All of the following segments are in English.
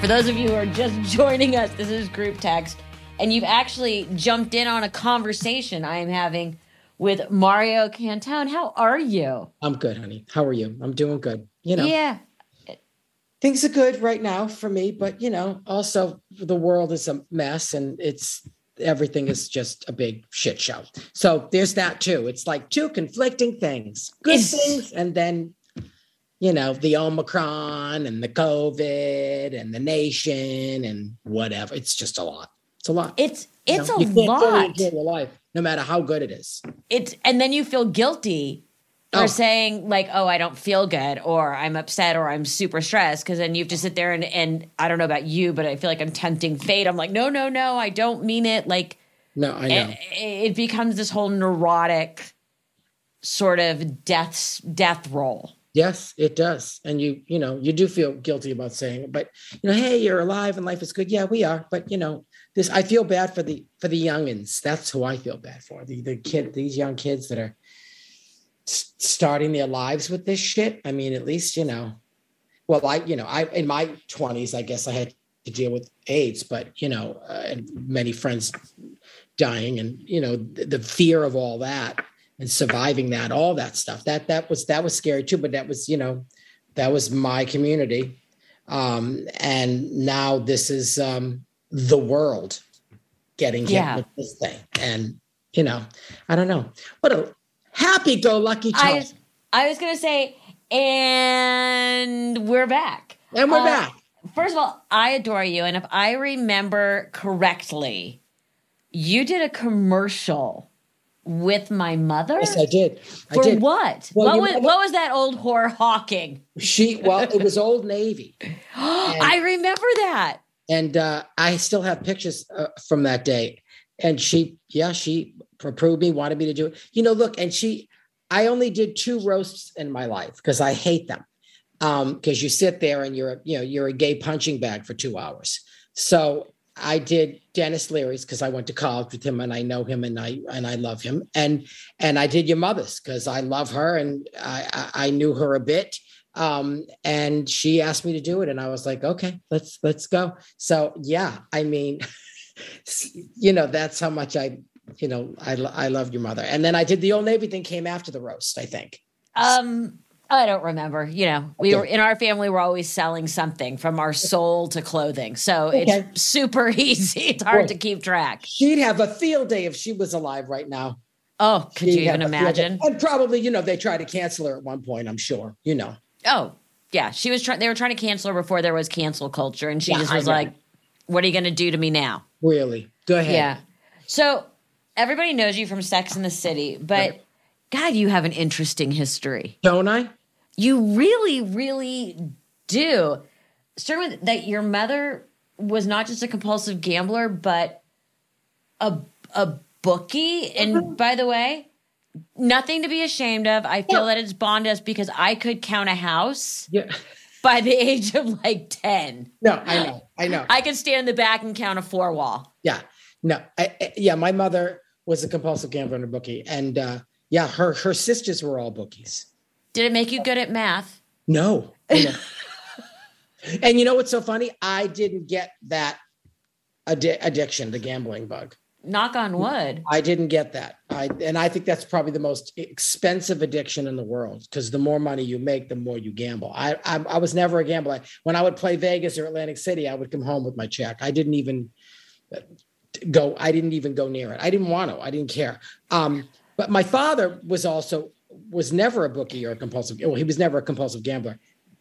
For those of you who are just joining us, this is group text, and you've actually jumped in on a conversation I am having with Mario Cantone. How are you? I'm good, honey. How are you? I'm doing good. You know, Yeah. things are good right now for me, but you know, also the world is a mess and it's everything is just a big shit show. So there's that too. It's like two conflicting things. Good It's- things and then you know, the Omicron and the COVID and the nation and whatever. It's just a lot. It's a lot. It's You it's know, a you can't fully lot. enjoy your life, no matter how good it is. It's and then you feel guilty for Oh. saying like, "Oh, I don't feel good," or "I'm upset," or "I'm super stressed," because then you have to sit there and and I don't know about you, but I feel like I'm tempting fate. I'm like, "No, no, no, I don't mean it." Like No, I know. it, it becomes this whole neurotic sort of death death roll. Yes, it does. And you, you know, you do feel guilty about saying it, but you know, hey, you're alive and life is good. Yeah, we are. But you know, this I feel bad for the for the youngins. That's who I feel bad for. The the kid, these young kids that are starting their lives with this shit. I mean, at least, you know, well, I, you know, I in my 20s, I guess I had to deal with AIDS, but you know, uh, and many friends dying and you know, the fear of all that and surviving that, all that stuff. That that was that was scary too. But that was, you know, that was my community. Um, and now this is um the world getting hit Yeah. with this thing. And you know, I don't know. What a happy-go-lucky I child. was, I was gonna say, and we're back. and we're Uh, back. First of all, I adore you, and if I remember correctly, you did a commercial with my mother. Yes, I did. I For did. what? Well, what was what was that old whore hawking? She well, it was Old Navy. I remember that. and uh, I still have pictures uh, from that day. And she, yeah, she approved me, wanted me to do it. You know, look, and she, I only did two roasts in my life because I hate them. Um, because you sit there and you're, a, you know, you're a gay punching bag for two hours. So I did Denis Leary's because I went to college with him and I know him and I and I love him. And and I did your mother's because I love her and I, I knew her a bit. Um and she asked me to do it and i was like okay let's let's go. So yeah i mean you know that's how much i you know i i love your mother. And then i did the old navy thing came after the roast i think. Um, I don't remember. You know, we Okay. were in our family. We're always selling something from our soul to clothing, so Okay. it's super easy. It's hard to keep track. she'd have a field day if she was alive right now Oh, could She'd you even have a field day. imagine? and probably you know they tried to cancel her at one point i'm sure you know Oh, yeah. She was trying. They were trying to cancel her before there was cancel culture, and she Yeah, just was like, "What are you going to do to me now?" really go ahead Yeah. So everybody knows you from Sex in the City, but Yep. God, you have an interesting history. don't i You really, really do. With that, your mother was not just a compulsive gambler, but a a bookie. And by the way, nothing to be ashamed of. I feel No. that it's bonded us because I could count a house yeah by the age of like ten. no i know i know I could stand in the back and count a four wall. Yeah, no, I, I- yeah. My mother was a compulsive gambler and a bookie, and uh, yeah, her her sisters were all bookies. Did it make you good at math? No, and you know what's so funny? I didn't get that addi- addiction, the gambling bug. Knock on wood. I didn't get that. I and I think that's probably the most expensive addiction in the world because the more money you make, the more you gamble. I, I I was never a gambler. When I would play Vegas or Atlantic City, I would come home with my check. I didn't even uh, go. I didn't even go near it. I didn't want to. I didn't care. Um, but my father was also was never a bookie or a compulsive. Well, he was never a compulsive gambler.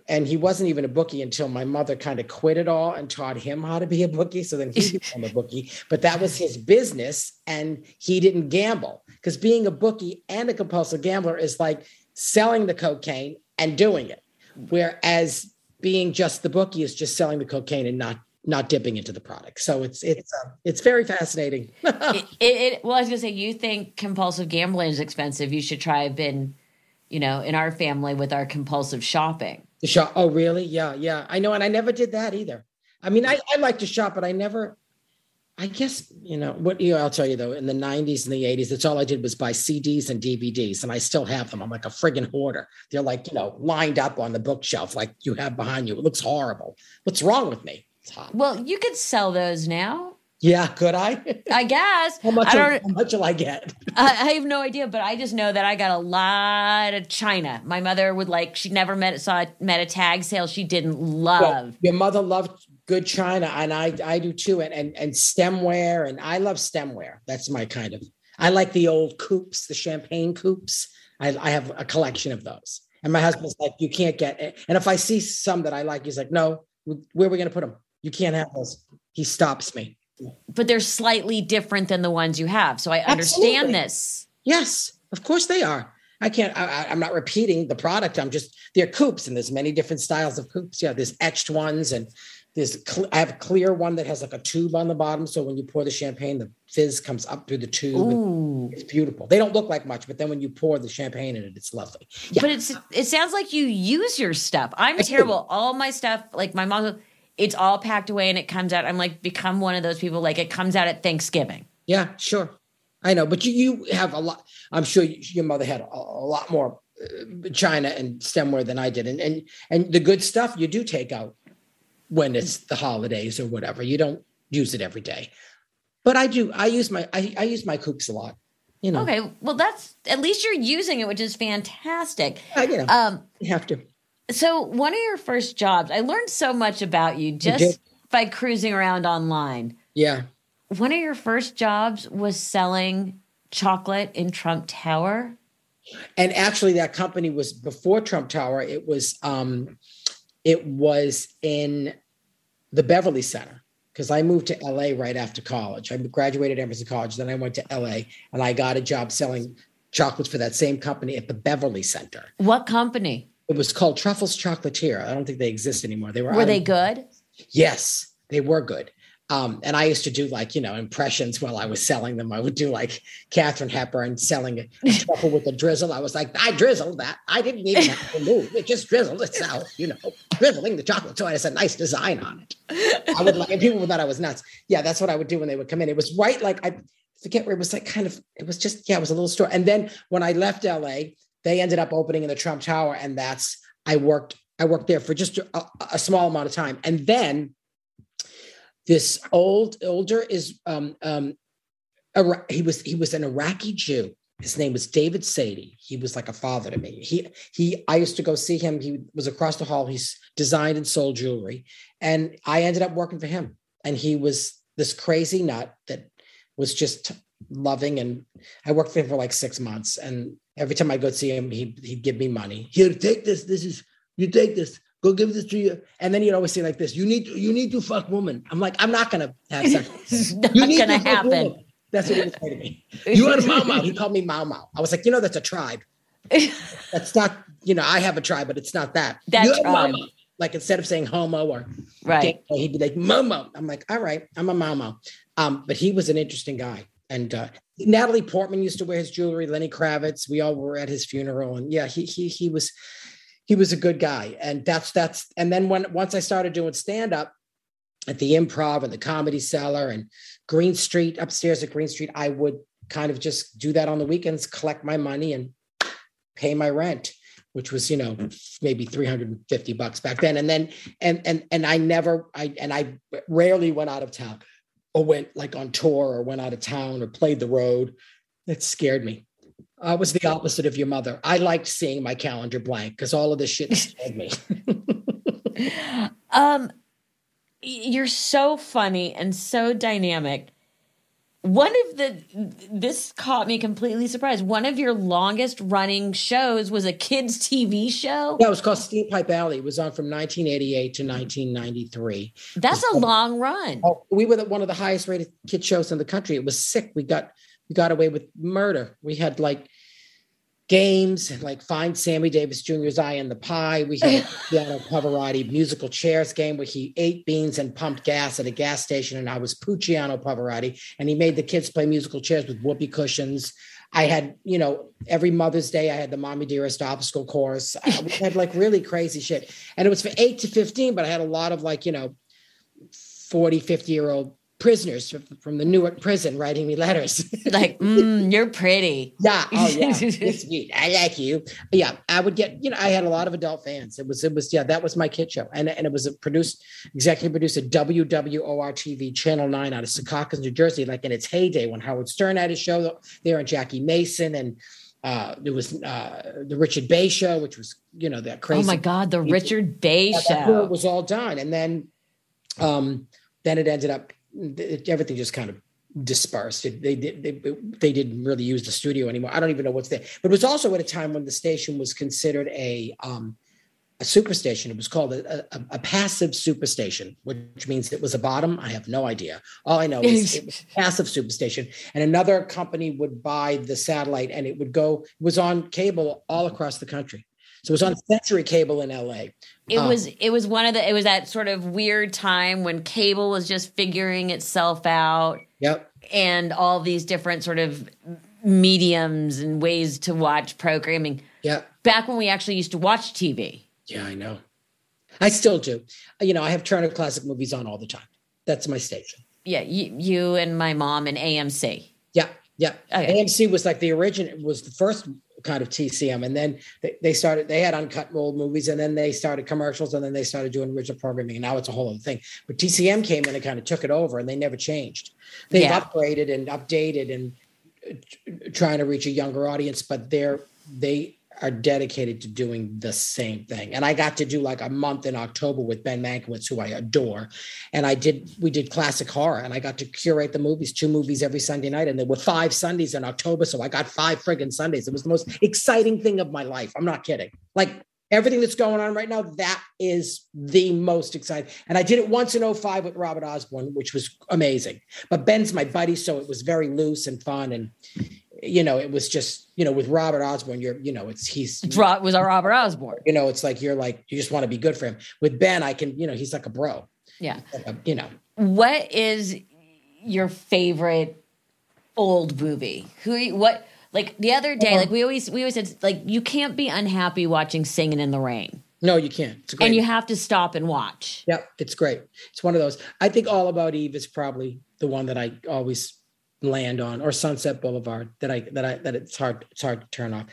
and he wasn't even a bookie until my mother kind of quit it all and taught him how to be a bookie. So then he became a bookie, but that was his business and he didn't gamble because being a bookie and a compulsive gambler is like selling the cocaine and doing it. Whereas being just the bookie is just selling the cocaine and not not dipping into the product. So it's it's uh, it's very fascinating. it, it, it, well, I was gonna say, you think compulsive gambling is expensive? You should try been, you know, in our family with our compulsive shopping. The shop. Oh, really? Yeah, yeah. I know, and I never did that either. I mean, I, I like to shop, but I never. I guess you know what you. Know, I'll tell you though. In the '90s and the '80s, that's all I did was buy CDs and DVDs, and I still have them. I'm like a friggin' hoarder. They're like you know lined up on the bookshelf, like you have behind you. It looks horrible. What's wrong with me? Well, you could sell those now. Yeah, could I? I guess. how much? I don't, how much will I get? I, I, have no idea, but I just know that I got a lot of China. My mother would like. She never met saw met a tag sale she didn't love. Well, your mother loved good China, and I I do too, and and and stemware, and I love stemware. That's my kind of. I like the old coupes, the champagne coupes. I, I have a collection of those. And my husband's like, you can't get it. And if I see some that I like, he's like, no, where are we going to put them? You can't have those. He stops me. But they're slightly different than the ones you have. So I understand Absolutely. this. Yes, of course they are. I can't, I, am not repeating the product. I'm just, they're coupes and there's many different styles of coupes. Yeah, there's etched ones and there's, cl- I have a clear one that has like a tube on the bottom. So when you pour the champagne, the fizz comes up through the tube. It's beautiful. They don't look like much, but then when you pour the champagne in it, it's lovely. Yeah. But it's, it sounds like you use your stuff. I'm I terrible. Do. All my stuff, like my mom, it's all packed away and it comes out. I'm like become one of those people like it comes out at Thanksgiving. Yeah, sure. I know, but you you have a lot. I'm sure you, your mother had a, a lot more uh, China and stemware than I did, and and and the good stuff you do take out when it's the holidays or whatever. You don't use it every day, but I do. I use my I, I use my coupes a lot. You know. Okay, well that's at least you're using it, which is fantastic. Uh, you know, um, you have to. So, one of your first jobs, I learned so much about you just by cruising around online. Yeah. One of your first jobs was selling chocolate in Trump Tower. And actually, that company was before Trump Tower. It was um, it was in the Beverly Center because I moved to LA right after college. I graduated Emerson College, then I went to LA and I got a job selling chocolates for that same company at the Beverly Center. What company? It was called Truffles Chocolatier. I don't think they exist anymore. They were. Were they good? Yes, they were good. Um, and I used to do like you know impressions while I was selling them. I would do like Katharine Hepburn selling a truffle with a drizzle. I was like, I drizzled that. I didn't even have to move. It just drizzled itself. You know, drizzling the chocolate. So it has a nice design on it. I would like, and people thought I was nuts. Yeah, that's what I would do when they would come in. It was right like I forget where it was like kind of. It was just yeah, it was a little store. And then when I left LA, they ended up opening in the Trump Tower, and that's I worked. I worked there for just a, a small amount of time, and then this old older is um, um, he was he was an Iraqi Jew. His name was David Sadie. He was like a father to me. He he. I used to go see him. He was across the hall. He's designed and sold jewelry, and I ended up working for him. And he was this crazy nut that was just loving. And I worked for him for like six months. And every time I go see him, he, he'd give me money. Here, take this. This is, you take this. Go give this to you. And then he'd always say like this, you need to, you need to fuck woman. I'm like, I'm not going to have sex. it's not going to happen. That's what he would say to me. You are a Mau Mau. He called me Mau Mau. I was like, you know, that's a tribe. that's not, you know, I have a tribe, but it's not that. That You're tribe. Like instead of saying homo or right, he'd be like Momo. I'm like, all right, I'm a Mau. Um, but he was an interesting guy. And uh, Natalie Portman used to wear his jewelry. Lenny Kravitz, we all were at his funeral, and yeah, he he he was he was a good guy. And that's that's and then when once I started doing stand up at the Improv and the Comedy Cellar and Green Street upstairs at Green Street, I would kind of just do that on the weekends, collect my money, and pay my rent which was you know maybe 350 bucks back then and then and and and i never i and i rarely went out of town or went like on tour or went out of town or played the road. It scared me. I was the opposite of your mother. I liked seeing my calendar blank because all of this shit scared me. um, you're so funny and so dynamic. One of the this caught me completely surprised. One of your longest running shows was a kids TV show. Yeah, it was called Steampipe Alley. It was on from 1988 to 1993. That's a long run. Oh, we were one of the highest rated kid shows in the country. It was sick. We got we got away with murder. We had like games like Find Sammy Davis Jr.'s Eye in the Pie. We had Piano Pavarotti musical chairs game where he ate beans and pumped gas at a gas station, and I was Pucciano Pavarotti, and he made the kids play musical chairs with whoopee cushions. I had, you know, every Mother's Day, I had the Mommy Dearest obstacle course. I had like really crazy shit. And it was for eight to 15, but I had a lot of like, you know, 40, 50 year old prisoners from the Newark prison writing me letters. like, mm, you're pretty. Yeah. Oh yeah. sweet. I like you. Yeah. I would get, you know, I had a lot of adult fans. It was, it was, yeah, that was my kid show. And, and it was a produced, executive produced at WWOR TV Channel 9 out of Secaucus, New Jersey, like in its heyday when Howard Stern had his show there and Jackie Mason and uh there was uh the Richard Bey show, which was, you know, that crazy. Oh my God, the Richard Bey show. It was all done. And then um then it ended up everything just kind of dispersed. They did they, they didn't really use the studio anymore. I don't even know what's there. But it was also at a time when the station was considered a um, a superstation. It was called a, a, a, passive superstation, which means it was a bottom. I have no idea. All I know is it was passive superstation. And another company would buy the satellite and it would go, it was on cable all across the country. So it was on Century Cable in LA. It um, was it was one of the it was that sort of weird time when cable was just figuring itself out. Yep. And all these different sort of mediums and ways to watch programming. Yep. Back when we actually used to watch TV. Yeah, I know. I still do. You know, I have Turner Classic Movies on all the time. That's my station. Yeah, you, you and my mom and AMC. Yeah, yeah. Okay. AMC was like the origin was the first kind of TCM. And then they, they started, they had uncut old movies and then they started commercials and then they started doing original programming. And now it's a whole other thing. But TCM came in and kind of took it over and they never changed. They've yeah. upgraded and updated and uh, trying to reach a younger audience, but they're, they are dedicated to doing the same thing. And I got to do like a month in October with Ben Mankiewicz, who I adore. And I did, we did classic horror and I got to curate the movies, two movies every Sunday night. And there were five Sundays in October. So I got five friggin' Sundays. It was the most exciting thing of my life. I'm not kidding. Like everything that's going on right now, that is the most exciting. And I did it once in 05 with Robert Osborne, which was amazing. But Ben's my buddy, so it was very loose and fun. And you know, it was just, you know, with Robert Osborne, you're, you know, it's he's was our Robert Osborne. You know, it's like you're like you just want to be good for him. With Ben, I can, you know, he's like a bro. Yeah. Like a, you know. What is your favorite old movie? Who what like the other day, like we always we always said like you can't be unhappy watching Singing in the Rain. No, you can't. and you have to stop and watch. Yep, it's great. It's one of those. I think All About Eve is probably the one that I always land on or Sunset Boulevard that I that I that it's hard it's hard to turn off.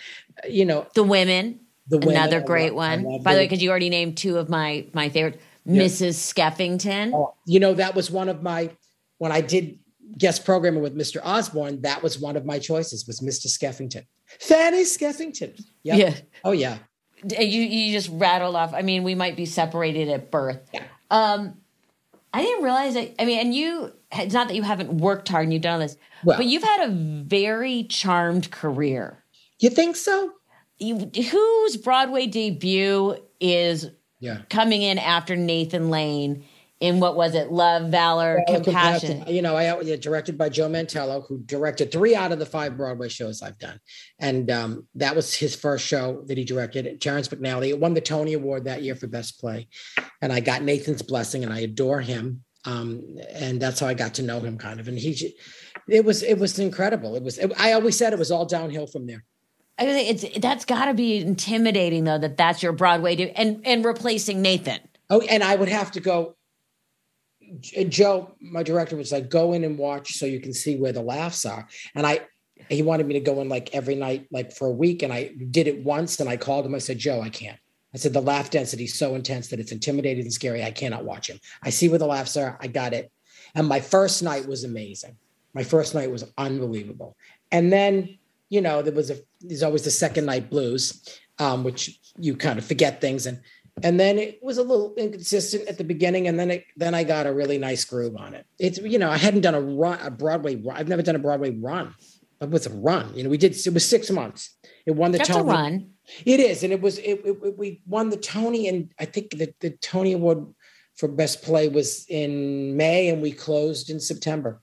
You know, The Women, the women another great love, one. By the way, because you already named two of my my favorite. Mrs. Skeffington. Oh, you know, that was one of my when I did guest programming with Mr. Osborne. That was one of my choices was Mr. Skeffington, Fanny Skeffington. Yep. Yeah. Oh yeah. You you just rattled off. I mean, we might be separated at birth. Yeah. Um, I didn't realize that. I mean, and you, it's not that you haven't worked hard and you've done all this, well, but you've had a very charmed career. You think so? You, whose Broadway debut is yeah. coming in after Nathan Lane in what was it? Love, Valor, Compassion. Compassion. You know, I yeah, directed by Joe Mantello, who directed three out of the five Broadway shows I've done, and um, that was his first show that he directed. Terrence McNally it won the Tony Award that year for Best Play, and I got Nathan's blessing, and I adore him. Um, and that's how I got to know him, kind of. And he, it was it was incredible. It was. It, I always said it was all downhill from there. I think it's that's got to be intimidating though that that's your Broadway de- and and replacing Nathan. Oh, and I would have to go Joe, my director, was like, "Go in and watch so you can see where the laughs are." And I, he wanted me to go in like every night, like for a week, and I did it once. And I called him. I said, "Joe, I can't." I said, "The laugh density is so intense that it's intimidating and scary. I cannot watch him. I see where the laughs are. I got it." And my first night was amazing. My first night was unbelievable. And then, you know, there was a there's always the second night blues, um, which you kind of forget things and and then it was a little inconsistent at the beginning, and then it then I got a really nice groove on it. It's you know I hadn't done a run a Broadway. run. I've never done a Broadway run. It was a run. You know, we did. It was six months. It won the That's Tony. a run. It is, and it was. It, it- it- we won the Tony, and I think the the Tony Award for best play was in May, and we closed in September.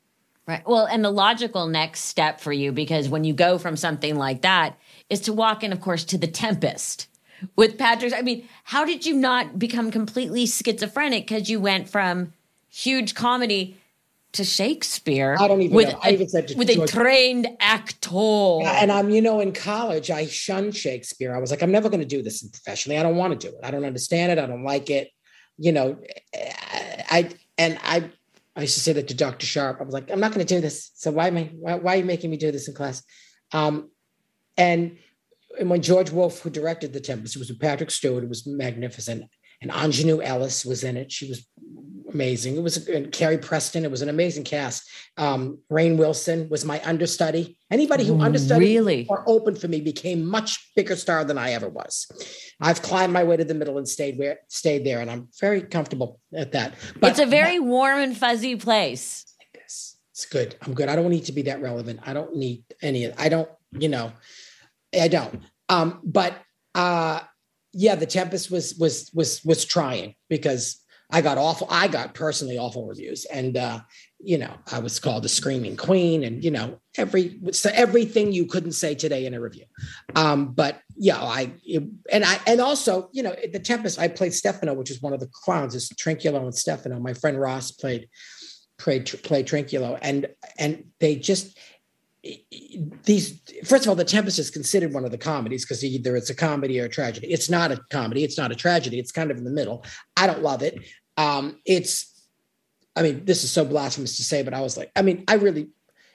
Right. Well, and the logical next step for you, because when you go from something like that, is to walk in, of course, to The Tempest with Patrick. I mean, how did you not become completely schizophrenic because you went from huge comedy to Shakespeare? I don't even with know. I even said to with a trained actor. And I'm, you know, in college, I shunned Shakespeare. I was like, I'm never going to do this professionally. I don't want to do it. I don't understand it. I don't like it. You know, I and I, I used to say that to Dr. Sharp. I was like, I'm not going to do this. So why am I? Why, why are you making me do this in class? Um, and and when George Wolfe, who directed The Tempest, it was with Patrick Stewart. It was magnificent. And Aunjanue Ellis was in it. She was amazing. It was and Carrie Preston. It was an amazing cast. Um, Rainn Wilson was my understudy. Anybody who understudied Really? or opened for me became much bigger star than I ever was. I've climbed my way to the middle and stayed where stayed there, and I'm very comfortable at that. But it's a very warm and fuzzy place. this. It's good. I'm good. I don't need to be that relevant. I don't need any. I don't. You know, I don't. Um, but uh, yeah, the Tempest was was was was trying because I got awful. I got personally awful reviews, and uh, you know, I was called a screaming queen, and you know, every so everything you couldn't say today in a review. Um, but yeah, I it, and I and also you know, the Tempest. I played Stephano, which is one of the clowns. Is Trinculo and Stephano. My friend Ross played played played Trinculo, and and they just these first of all the tempest is considered one of the comedies because either it's a comedy or a tragedy. It's not a comedy it's not a tragedy it's kind of in the middle. I don't love it. Um it's i mean this is so blasphemous to say but i was like i mean i really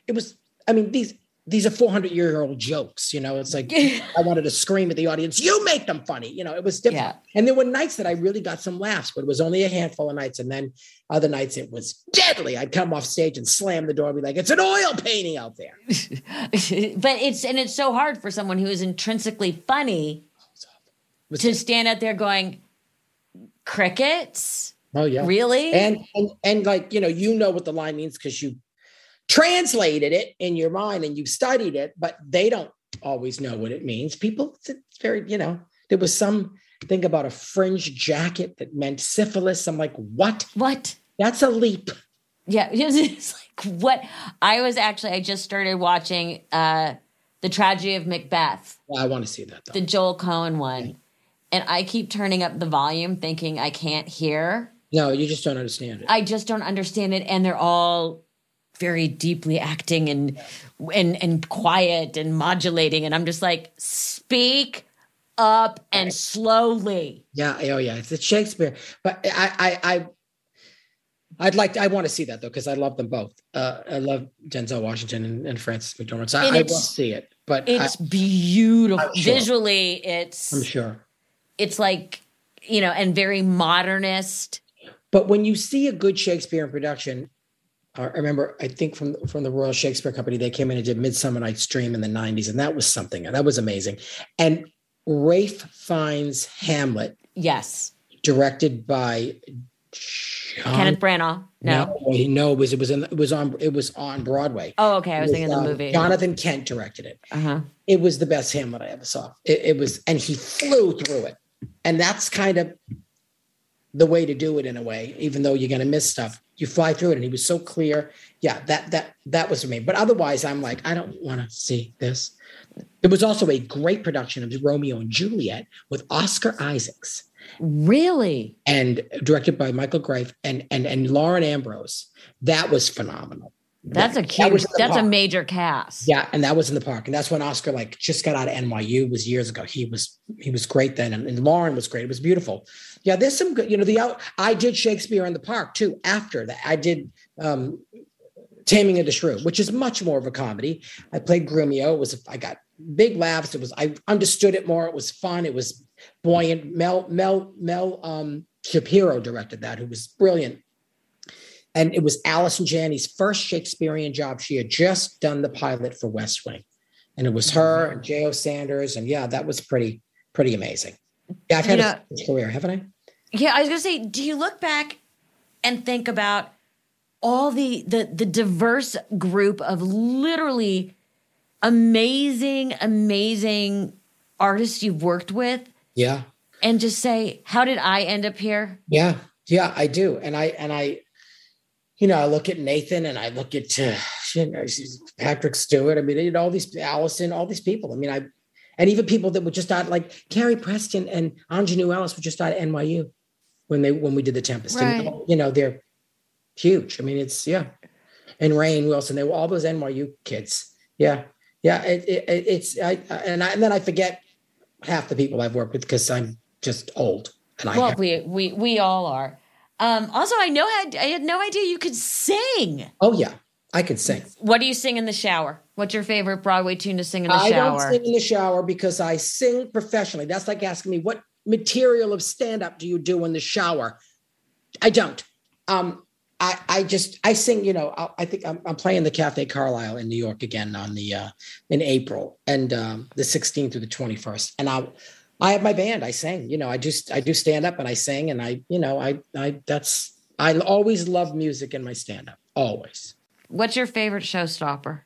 it was i mean these these are 400 year old jokes you know it's like i wanted to scream at the audience you make them funny you know it was different Yeah. and there were nights that i really got some laughs but it was only a handful of nights and then other nights it was deadly. I'd come off stage and slam the door and be like it's an oil painting out there. But it's and it's so hard for someone who is intrinsically funny Was- to stand out there going crickets? Oh yeah. Really? And and and like you know you know what the line means because you translated it in your mind and you've studied it but they don't always know what it means. People it's very you know there was some thing about a fringe jacket that meant syphilis. I'm like what? What? That's a leap. Yeah it's like what? I was actually i just started watching uh the tragedy of macbeth. Well, i want to see that though. The Joel Coen one. And i keep turning up the volume thinking i can't hear. No you just don't understand it. I just don't understand it, and they're all very deeply acting and and and quiet and modulating, and I'm just like, speak up and slowly. yeah oh yeah it's, shakespeare but i i i I'd like to, I want to see that though, because I love them both. Uh, I love Denzel Washington and, and Frances McDormand. So I, I will see it, but It's beautiful I'm sure. visually. It's I'm sure. it's like you know, and very modernist. But when you see a good Shakespeare in production, I remember I think from from the Royal Shakespeare Company, they came in and did Midsummer Night's Dream in the '90s, and that was something. That was amazing. And Ralph Fiennes' Hamlet, Yes, directed by John, Kenneth Branagh. No. no, no, it was it was in, it was on it was on Broadway. Oh, okay. I was It thinking of the uh, movie. Jonathan Kent directed it. Uh huh. It was the best Hamlet I ever saw. It, it was, and he flew through it. And that's kind of the way to do it in a way, even though you're going to miss stuff. You fly through it, and he was so clear. Yeah, that that that was for me. But otherwise, I'm like, I don't want to see this. It was also a great production of Romeo and Juliet with Oscar Isaacs Really? and directed by Michael Greif and and and Lauren Ambrose. That was phenomenal. That's a That huge. the That's a major cast. Yeah, and that was in the park, and that's when Oscar like just got out of NYU. Was years ago. He was he was great then, and, and Lauren was great. It was beautiful. Yeah, there's some good. You know, the out. I did Shakespeare in the Park too. After that, I did um, Taming of the Shrew, which is much more of a comedy. I played Grumio. It was I got big laughs. It was I understood it more. It was fun. It was buoyant. Mel Mel Mel um, Shapiro directed that, who was brilliant. And it was Allison Janney's first Shakespearean job. She had just done the pilot for West Wing. And it was her and J.O. Sanders. And yeah, that was pretty, pretty amazing. Yeah, I've had You a career, haven't I? Yeah, I was gonna say, do you look back and think about all the the the diverse group of literally amazing, amazing artists you've worked with? Yeah. And just say, how did I end up here? Yeah. Yeah, I do. And I and I you know, I look at Nathan and I look at uh, you know, Patrick Stewart. I mean, you know, all these Allison, all these people. I mean, I and even people that were just out like Carrie Preston and Aunjanue Ellis were just out at NYU when they when we did the Tempest. Right. And, you know, they're huge. I mean, it's yeah. And Rainn Wilson, they were all those NYU kids. Yeah, yeah. It, it, it's I and I, and then I forget half the people I've worked with because I'm just old. And I Well, have, we we we all are. Um, also, I know had I had no idea you could sing. oh yeah, I could sing. What do you sing in the shower? What's your favorite Broadway tune to sing in the I shower? I don't sing in the shower because I sing professionally. That's like asking me what material of stand up do you do in the shower? I don't. Um, I, I just I sing. You know, I, I think I'm, I'm playing the Cafe Carlyle in New York again on the uh, in April and um, the 16th through the 21st, and I I have my band. I sing. You know, I just I do stand up and I sing, and I you know I I that's I always love music in my stand up. Always. What's your favorite showstopper?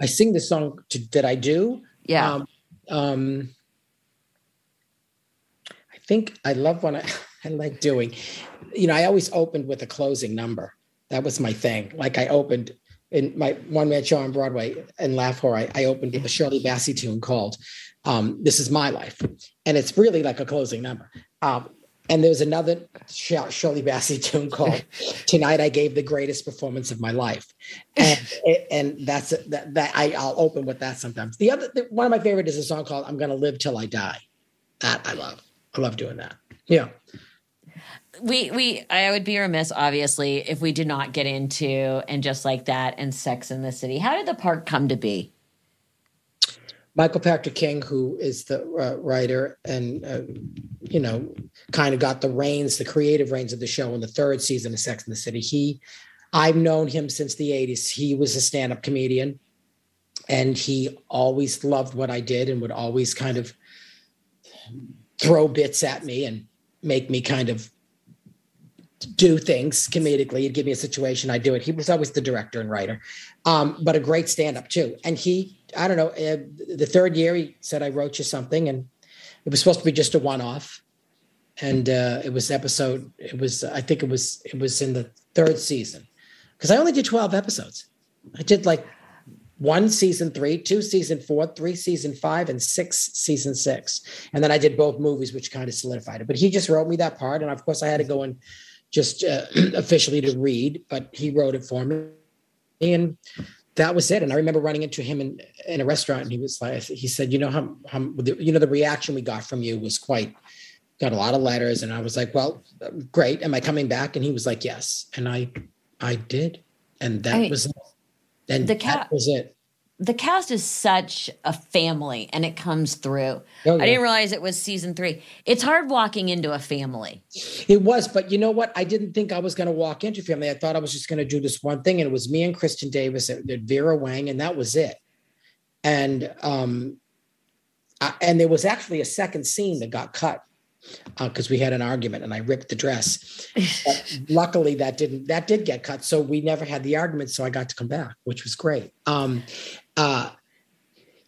I sing the song to, that I do. Yeah. Um, um, I think I love when I, I like doing, you know, I always opened with a closing number. That was my thing. Like I opened in my one man show on Broadway in Laugh Whore, I, I opened with a Shirley Bassey tune called um, This Is My Life. And it's really like a closing number. Um, and there's another Shirley Bassey tune called "Tonight I Gave the Greatest Performance of My Life," and and that's that. that I, I'll open with that sometimes. The other the, one of my favorite is a song called "I'm Gonna Live Till I Die." That I love. I love doing that. Yeah. we we I would be remiss, obviously, if we did not get into and just like that and Sex in the City. How did the park come to be? Michael Patrick King, who is the uh, writer and uh, you know kind of got the reins, the creative reins of the show in the third season of Sex in the City. He, I've known him since the '80s. He was a stand-up comedian, and he always loved what I did and would always kind of throw bits at me and make me kind of do things comedically. He'd give me a situation, I do it. He was always the director and writer, um, but a great stand-up too. And he, I don't know, uh, the third year he said, "I wrote you something," and it was supposed to be just a one-off. And uh, it was episode. It was, I think it was, it was in the third season, because I only did twelve episodes. I did like one season three, two season four, three season five, and six season six. And then I did both movies, which kind of solidified it. But he just wrote me that part, and of course I had to go and just uh, officially to read, but he wrote it for me, and that was it. And I remember running into him in, in a restaurant, and he was like, he said, "You know how, how you know the reaction we got from you was quite." Got a lot of letters, and I was like, "Well, great. Am I coming back?" And he was like, "Yes." And I, I did, and that I mean, was, it. and the that cat- was it. The cast is such a family and it comes through. Oh, I didn't realize it was season three. It's hard walking into a family. It was, but you know what? I didn't think I was going to walk into family. I thought I was just going to do this one thing, and it was me and Kristin Davis and and Vera Wang, and that was it. And um, I, and there was actually a second scene that got cut because we had an argument, and I ripped the dress. Luckily, that didn't that did get cut, so we never had the argument. So I got to come back, which was great. Um, uh,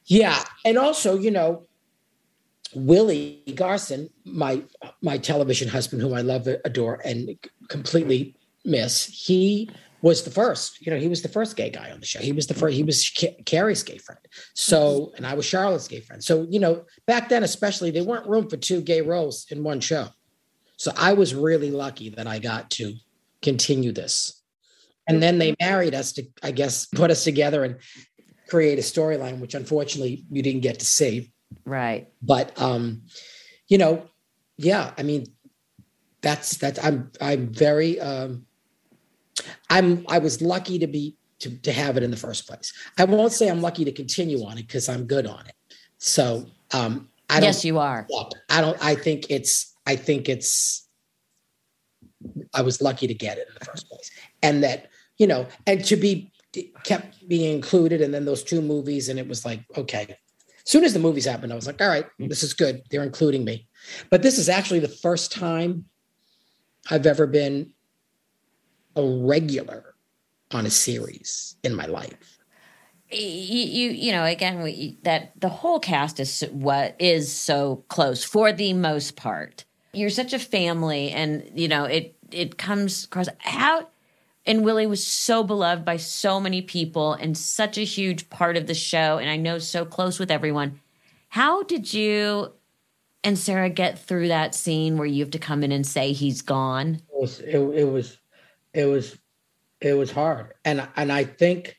yeah, and also, you know, Willie Garson, my my television husband, who I love, adore, and completely miss, he was the first. You know, he was the first gay guy on the show. He was the first. He was Ca- Carrie's gay friend. So, and I was Charlotte's gay friend. So, you know, back then, especially, there weren't room for two gay roles in one show. So, I was really lucky that I got to continue this. And then they married us to, I guess, put us together and create a storyline, which unfortunately you didn't get to see. Right. but um you know yeah i mean that's that's i'm i'm very um i'm i was lucky to be to, to have it in the first place. I won't say i'm lucky to continue on it because i'm good on it. So um i don't Yes, you are. i don't i think it's i think it's i was lucky to get it in the first place. And that you know and to be kept being included and then those two movies and it was like okay As soon as the movies happened, I was like, all right, mm. this is good. They're including me. But this is actually the first time I've ever been a regular on a series in my life. You, you, you know, again, we, that the whole cast is what is so close for the most part. You're such a family, and you know it. It comes across how, and Willie was so beloved by so many people, and such a huge part of the show, and I know so close with everyone. How did you and Sarah get through that scene where you have to come in and say he's gone? It was it, it was it was it was hard, and and I think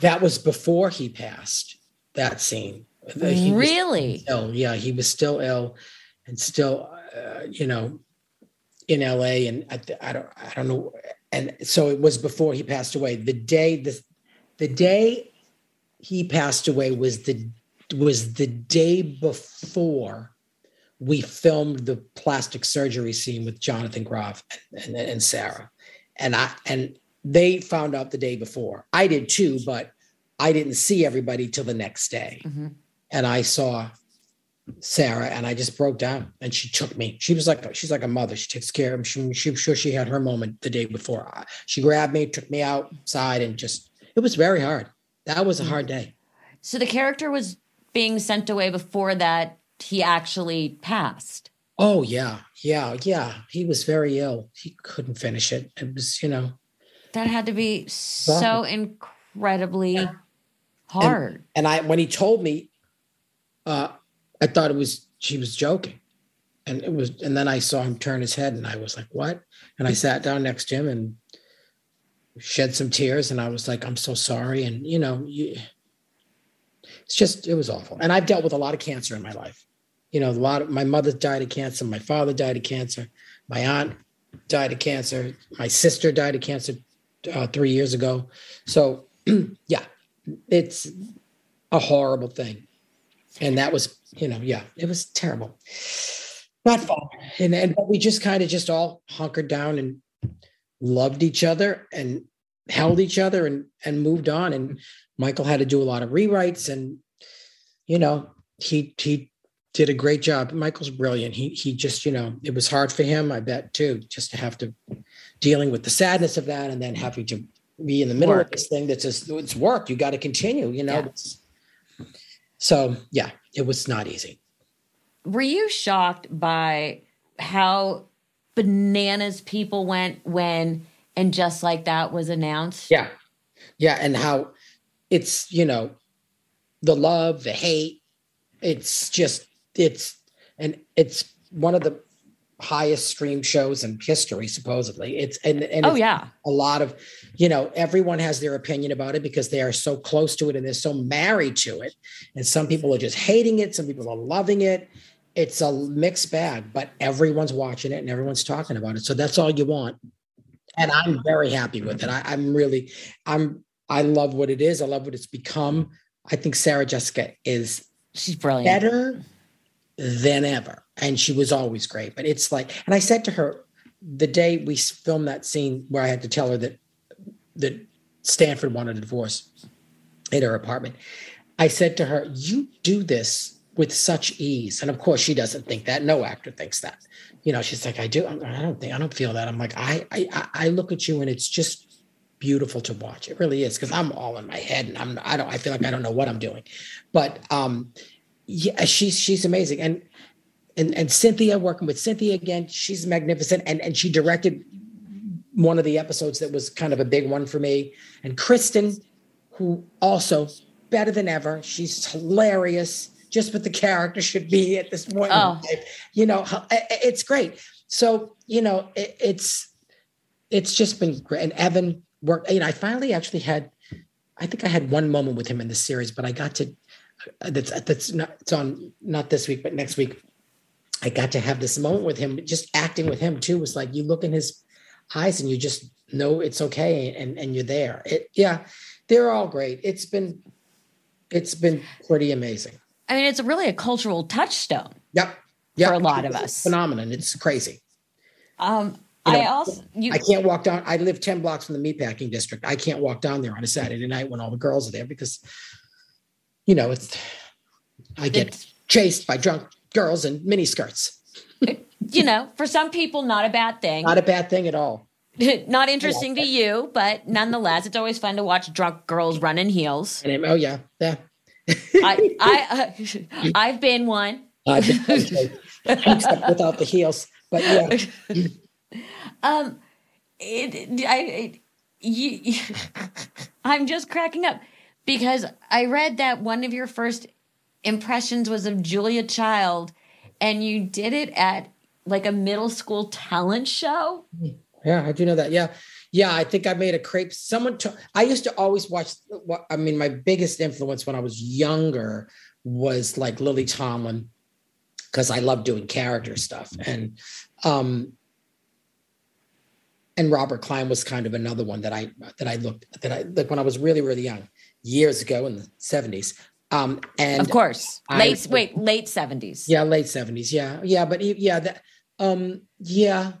that was before he passed. That scene, he really? ill. Yeah, he was still ill, and still, uh, you know, in L.A. And I, I don't I don't know, and so it was before he passed away. The day the the day he passed away was the was the day before we filmed the plastic surgery scene with Jonathan Groff and, and, and Sarah. And I and they found out the day before. I did too, but I didn't see everybody till the next day. Mm-hmm. And I saw Sarah and I just broke down and she took me. She was like, she's like a mother. She takes care of me. She, she, sure she had her moment the day before. She grabbed me, took me outside and just, it was very hard. That was a hard day. So the character was being sent away before that he actually passed. Oh yeah, yeah, yeah. He was very ill. He couldn't finish it. It was, you know, that had to be so incredibly yeah. hard. And, and, I, when he told me, uh, I thought it was she was joking, and it was. And then I saw him turn his head, and I was like, "What?" And I sat down next to him and shed some tears, and I was like, "I'm so sorry." And you know, you, it's just it was awful. And I've dealt with a lot of cancer in my life. You know, a lot of my mother died of cancer, my father died of cancer, my aunt died of cancer, my sister died of cancer uh, three years ago. So yeah, it's a horrible thing. And that was, you know, yeah, it was terrible. Not fun. And and we just kind of just all hunkered down and loved each other and held each other and and moved on. And Michael had to do a lot of rewrites, and you know, he he did a great job. Michael's brilliant. He he just you know it was hard for him, I bet too, just to have to dealing with the sadness of that, and then having to be in the middle work. of this thing that's just it's work. You got to continue, you know. Yeah. So yeah, it was not easy. Were you shocked by how bananas people went when and just like that was announced? Yeah. Yeah. And how it's you know the love the hate it's just it's and it's one of the highest stream shows in history supposedly it's and, and oh yeah a lot of you know everyone has their opinion about it because they are so close to it and they're so married to it and some people are just hating it some people are loving it it's a mixed bag but everyone's watching it and everyone's talking about it so that's all you want and i'm very happy with it I, i'm really i'm I love what it is. I love what it's become. I think Sarah Jessica is she's brilliant. Better than ever. And she was always great. But it's like, and I said to her the day we filmed that scene where I had to tell her that that Stanford wanted a divorce in her apartment. I said to her, You do this with such ease. And of course, she doesn't think that. No actor thinks that. You know, she's like, I do. I don't think, I don't feel that. I'm like, I, I, I look at you and it's just beautiful to watch. It really is because I'm all in my head and I'm I don't I feel like I don't know what I'm doing. But um yeah, she's she's amazing. And and and Cynthia working with Cynthia again, she's magnificent. And and she directed one of the episodes that was kind of a big one for me. And Kristin, who also better than ever, she's hilarious. Just what the character should be at this point. Oh. You know, it's great. So you know, it, it's it's just been great. And Evan, worked, You know, I finally actually had, I think I had one moment with him in the series, but I got to, uh, that's that's not it's on not this week, but next week. I got to have this moment with him. Just acting with him too was like you look in his eyes and you just know it's okay and and you're there. It yeah, they're all great. It's been it's been pretty amazing. I mean, it's really a cultural touchstone. Yep. Yep. For a lot of us. Phenomenon. It's crazy. Um, you know, I also you, I can't walk down. I live 10 blocks from the meatpacking district. I can't walk down there on a Saturday night when all the girls are there because you know, it's I get chased by drunk girls in miniskirts. you know, for some people, not a bad thing. Not a bad thing at all. not interesting to you, but nonetheless, it's always fun to watch drunk girls run in heels. And oh yeah, yeah. I, I, uh, I've been one. I've been- except without the heels. But yeah, Um, it, I, it, you, I'm just cracking up because I read that one of your first impressions was of Julia Child, and you did it at like a middle school talent show. yeah, I do know that. Yeah, yeah. I think I made a crepe. Someone, I used to always watch. I mean, my biggest influence when I was younger was like Lily Tomlin, because I love doing character stuff, and um, and Robert Klein was kind of another one that I that I looked that I like when I was really really young, years ago in the seventies. Um, and of course, I- late wait late seventies. Yeah, late seventies. Yeah, yeah, but yeah, that, um, yeah,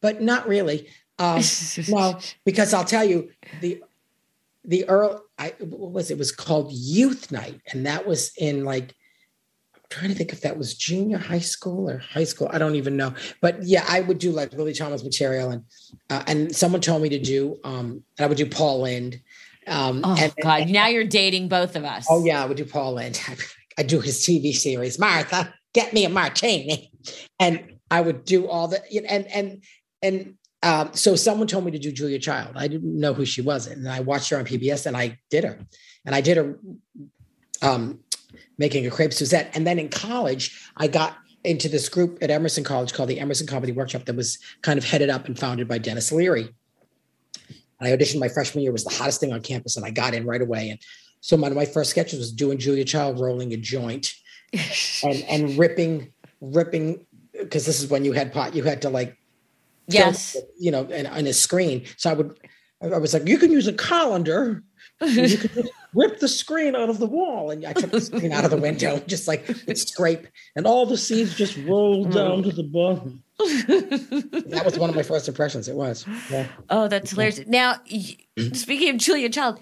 but not really. Um, no, because I'll tell you the the early. I what was it? it was called Youth Night, and that was in like. I'm trying to think if that was junior high school or high school. I don't even know. But yeah, I would do like Lily Tomlin material, and uh, and someone told me to do. Um, I would do Paul Lynde. Um, Oh and, God! now you're dating both of us. Oh yeah, I would do Paul Lynde. I do his TV series, Martha, get me a martini, and I would do all the and and and um, so someone told me to do Julia Child. I didn't know who she was, and I watched her on PBS, and I did her, and I did her um, making a crepe Suzette, and then in college, I got into this group at Emerson College called the Emerson Comedy Workshop that was kind of headed up and founded by Denis Leary. And I auditioned my freshman year it was the hottest thing on campus, and I got in right away. And so one of my first sketches was doing Julia Child rolling a joint and and ripping ripping because this is when you had pot you had to like yes. it, you know and on a screen. So I would I was like, you can use a colander. You could just rip the screen out of the wall, and I took the screen out of the window, just like scrape, and all the seeds just rolled mm. down to the bottom. That was one of my first impressions. It was. Yeah. Oh, that's hilarious. Now, speaking of Julia Child,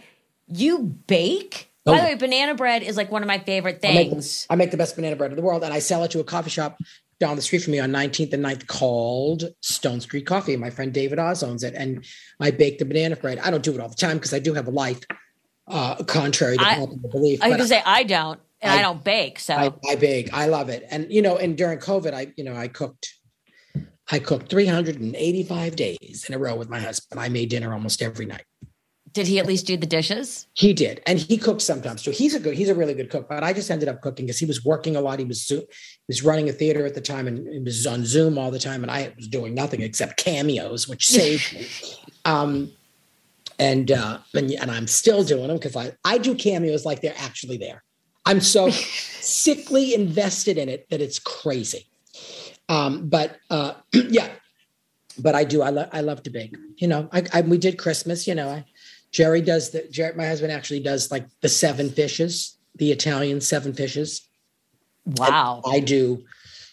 you bake. Oh. By the way, banana bread is like one of my favorite I make, things. I make the best banana bread in the world, and I sell it to a coffee shop down the street from me on 19th and 9th called Stone Street Coffee. My friend David Oz owns it, and I bake the banana bread. I don't do it all the time because I do have a life, uh, contrary to I- popular belief. I was gonna say I don't, and I, I- don't bake. So I, I bake. I love it. And you know, and during COVID, I you know I cooked. I cooked 385 days in a row with my husband. I made dinner almost every night. did he at least do the dishes? He did, and he cooks sometimes too. He's a good, he's a really good cook. But I just ended up cooking because he was working a lot. He was he was running a theater at the time, and he was on Zoom all the time, and I was doing nothing except cameos, which saved me. Um, and uh, and and I'm still doing them because I I do cameos like they're actually there. I'm so sickly invested in it that it's crazy. Um, but uh, yeah, but I do. I love. I love to bake. You know, I, I we did Christmas. You know, I, Jerry does the. Jerry, my husband actually does like the seven fishes, the Italian seven fishes. Wow. I do,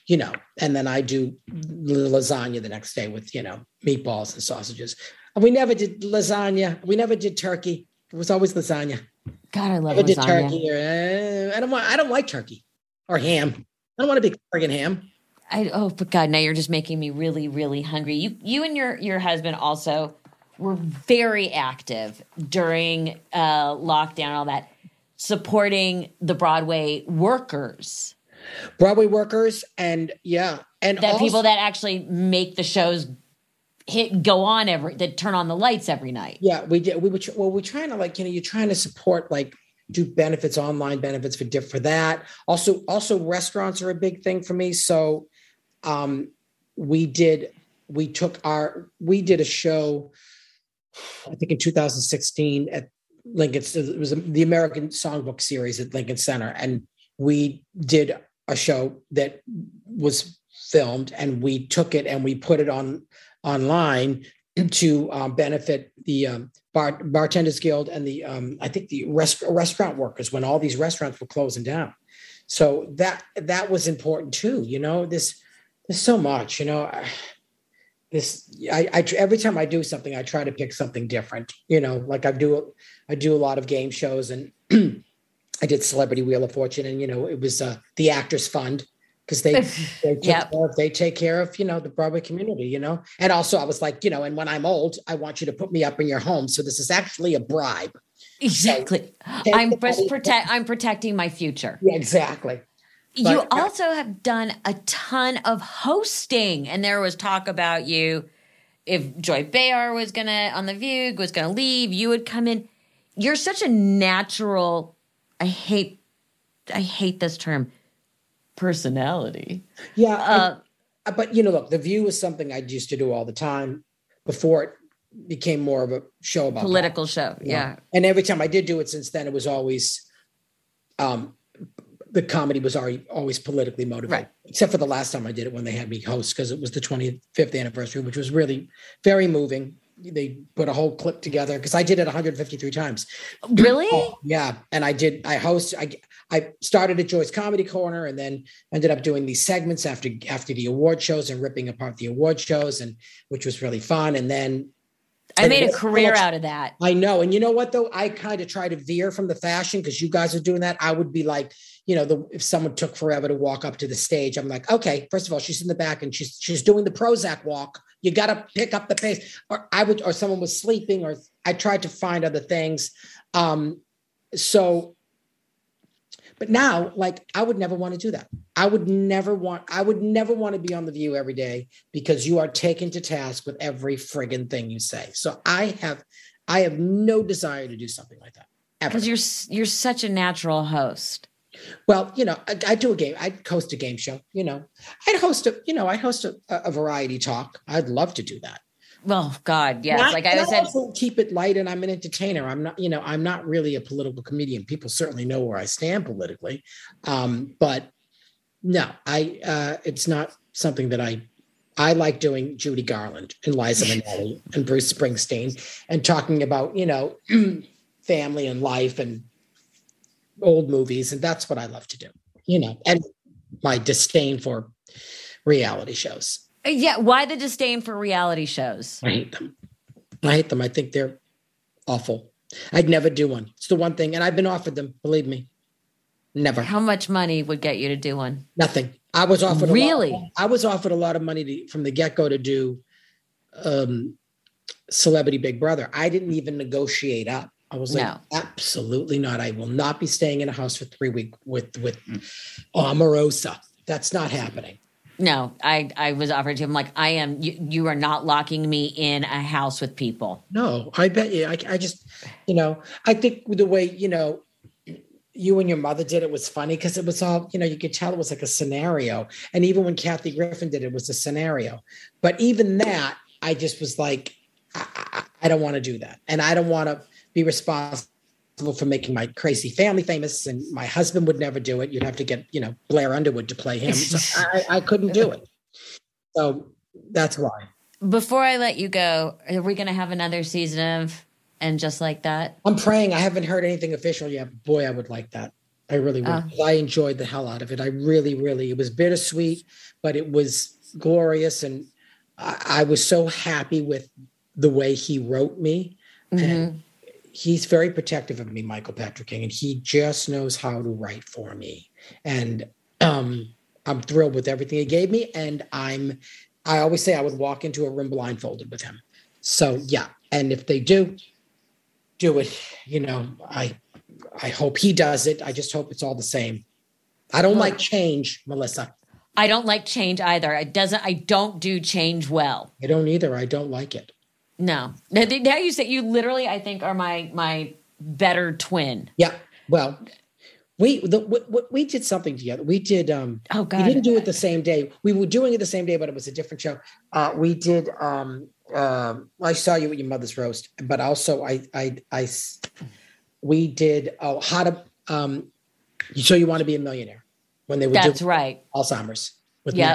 you know, and then I do lasagna the next day with you know meatballs and sausages. And we never did lasagna. We never did turkey. It was always lasagna. God, I love Never did lasagna. turkey. Or, uh, I don't want. I don't like turkey or ham. I don't want to be friggin' ham. I oh, but God, now you're just making me really, really hungry. You, you and your your husband also were very active during uh, lockdown, all that, supporting the Broadway workers, Broadway workers and yeah, and that also- people that actually make the shows hit go on every that turn on the lights every night. Yeah, we did. We were well. We're trying to like you know you're trying to support like do benefits online benefits for diff for that. Also, also restaurants are a big thing for me. So, um, we did we took our we did a show. I think in 2016 at Lincoln. It was the American Songbook series at Lincoln Center, and we did a show that was filmed, and we took it and we put it on online to um, benefit the um, bar, bartenders guild and the um, I think the rest, restaurant workers when all these restaurants were closing down. So that that was important too. You know, this there's so much. You know, this I, I every time I do something, I try to pick something different. You know, like I do I do a lot of game shows and I did Celebrity Wheel of Fortune, and you know, it was uh, the Actors Fund because they they take, Yep. care of, they take care of you know the Broadway community, you know. And also, I was like, you know, and when I'm old, I want you to put me up in your home. So this is actually a bribe. Exactly. Take I'm the just money- protect. I'm protecting my future. Yeah, exactly. You But- also have done a ton of hosting, and there was talk about you. If Joy Behar was gonna on the View was gonna leave, you would come in. You're such a natural. I hate. I hate this term. Personality. Yeah, Uh, I- but you know, look, The View was something I used to do all the time before it became more of a show about political show. you know. Yeah. And every time I did do it since then, it was always um the comedy was already always politically motivated. Right. Except for the last time I did it when they had me host because it was the 25th anniversary, which was really very moving. They put a whole clip together because I did it 153 times. Really? Oh, yeah, and I did. I host. I I started at Joy's Comedy Corner, and then ended up doing these segments after after the award shows and ripping apart the award shows, and which was really fun. And then I made a And- career out of that. I know, and you know what though, I kind of try to veer from the fashion because you guys are doing that. I would be like, you know, the if someone took forever to walk up to the stage, I'm like, okay, first of all, she's in the back and she's she's doing the Prozac walk. You got to pick up the pace. Or I would, or someone was sleeping, or I tried to find other things. Um, so, but now, like, I would never want to do that. I would never want. I would never want to be on the View every day because you are taken to task with every friggin' thing you say. So I have, I have no desire to do something like that. Because you're you're such a natural host. Well, you know, I, I do a game. I'd host a game show. You know, I'd host a. You know, I'd host a, a variety talk. I'd love to do that. Well, God, yes. Not- like I said, keep it light, and I'm an entertainer. I'm not. You know, I'm not really a political comedian. People certainly know where I stand politically, um, but no, I. Uh, it's not something that I. I like doing Judy Garland and Liza Minnelli and Bruce Springsteen and talking about you know family and life and old movies, and that's what I love to do. You know, and my disdain for reality shows. yeah. Why the disdain for reality shows? I hate them. I hate them. I think they're awful. I'd never do one. It's the one thing, and I've been offered them. Believe me, never. How much money would get you to do one? Nothing. I was offered Really? I was offered a lot of money to, from the get go to do um, Celebrity Big Brother. I didn't even negotiate up. I was like, No. absolutely not. I will not be staying in a house for three weeks with with mm. Omarosa. That's not happening. No, I I was offered to him like I am. You, you are not locking me in a house with people. No, I bet you. I, I just, you know, I think the way you know you and your mother did it was funny because it was all, you know, you could tell it was like a scenario. And even when Kathy Griffin did it, it was a scenario. But even that, I just was like, I, I, I don't want to do that, and I don't want to be responsible for making my crazy family famous. And my husband would never do it. You'd have to get, you know, Blair Underwood to play him. So I, I couldn't do it. So that's why. Before I let you go, are we going to have another season of and just like that? I'm praying. I haven't heard anything official yet. Boy, I would like that. I really would. Oh. I enjoyed the hell out of it. I really, really. It was bittersweet, but it was glorious, and I, I was so happy with the way he wrote me. Mm-hmm. And he's very protective of me, Michael Patrick King, and he just knows how to write for me. And um, I'm thrilled with everything he gave me. And I'm, I always say I would walk into a room blindfolded with him. So yeah, and if they do, do it. You know, I, I hope he does it. I just hope it's all the same. I don't like change, Melissa. I don't like change either. It doesn't. I don't do change well. I don't either. I don't like it. No. Now now you say you literally, I think, are my my better twin. Yeah. Well, we the, we, we did something together. We did. um Oh God! We didn't do it the same day. We were doing it the same day, but it was a different show. Uh, we did. um um I saw you at your mother's roast, but also I I I we did. Oh, how to um. You so you want to be a millionaire when they were That's doing right. Alzheimer's with me.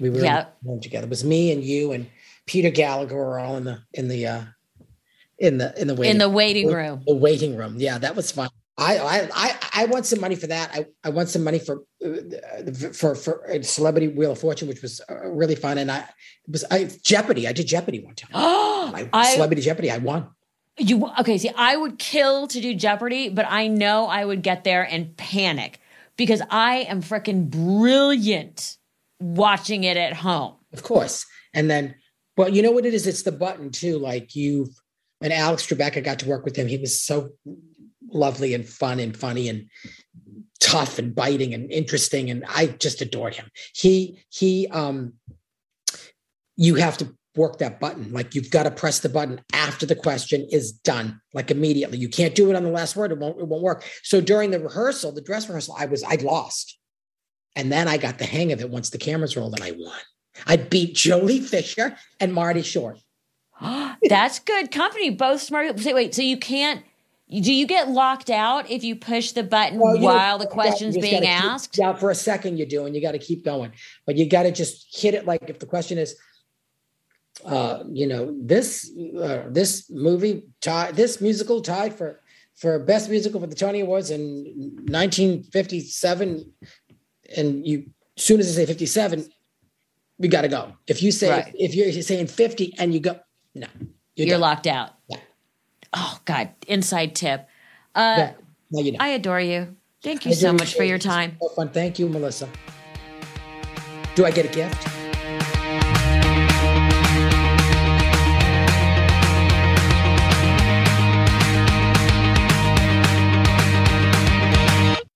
We were Yep. together. It was me and you and Peter Gallagher were all in the in the uh in the in the waiting In the waiting room. the waiting room. Yeah, that was fun. I I I, I want some money for that. I, I want some money for uh, for for uh, Celebrity Wheel of Fortune, which was uh, really fun. And I was I Jeopardy. I did Jeopardy one time. Oh, I Celebrity Jeopardy. I won. You okay? See, I would kill to do Jeopardy, but I know I would get there and panic because I am freaking brilliant watching it at home. Of course, and then, well, you know what it is? It's the button too. Like you and Alex Trebek, I got to work with him. He was so lovely and fun and funny and tough and biting and interesting, and I just adored him. He he um, you have to work that button. Like you've got to press the button after the question is done, like immediately. You can't do it on the last word. It won't, it won't work. So during the rehearsal, the dress rehearsal, I was, I lost. And then I got the hang of it once the cameras rolled and I won. I beat Joely Fisher and Marty Short. That's good company. Both smart. Wait, wait, so you can't, do you get locked out if you push the button well, while the question's being asked? Keep, yeah, for a second you do, and you got to keep going. But you got to just hit it like if the question is, uh, you know, this uh, this movie tied this musical tied for for best musical for the Tony Awards in 1957, and you as soon as I say 57, we got to go. If you say right. if you're saying 50 and you go, no, you're, you're locked out. Yeah. Oh God, inside tip. Uh, yeah. no, you I adore you. Thank you I so much for your time. So fun. Thank you, Melissa. Do I get a gift?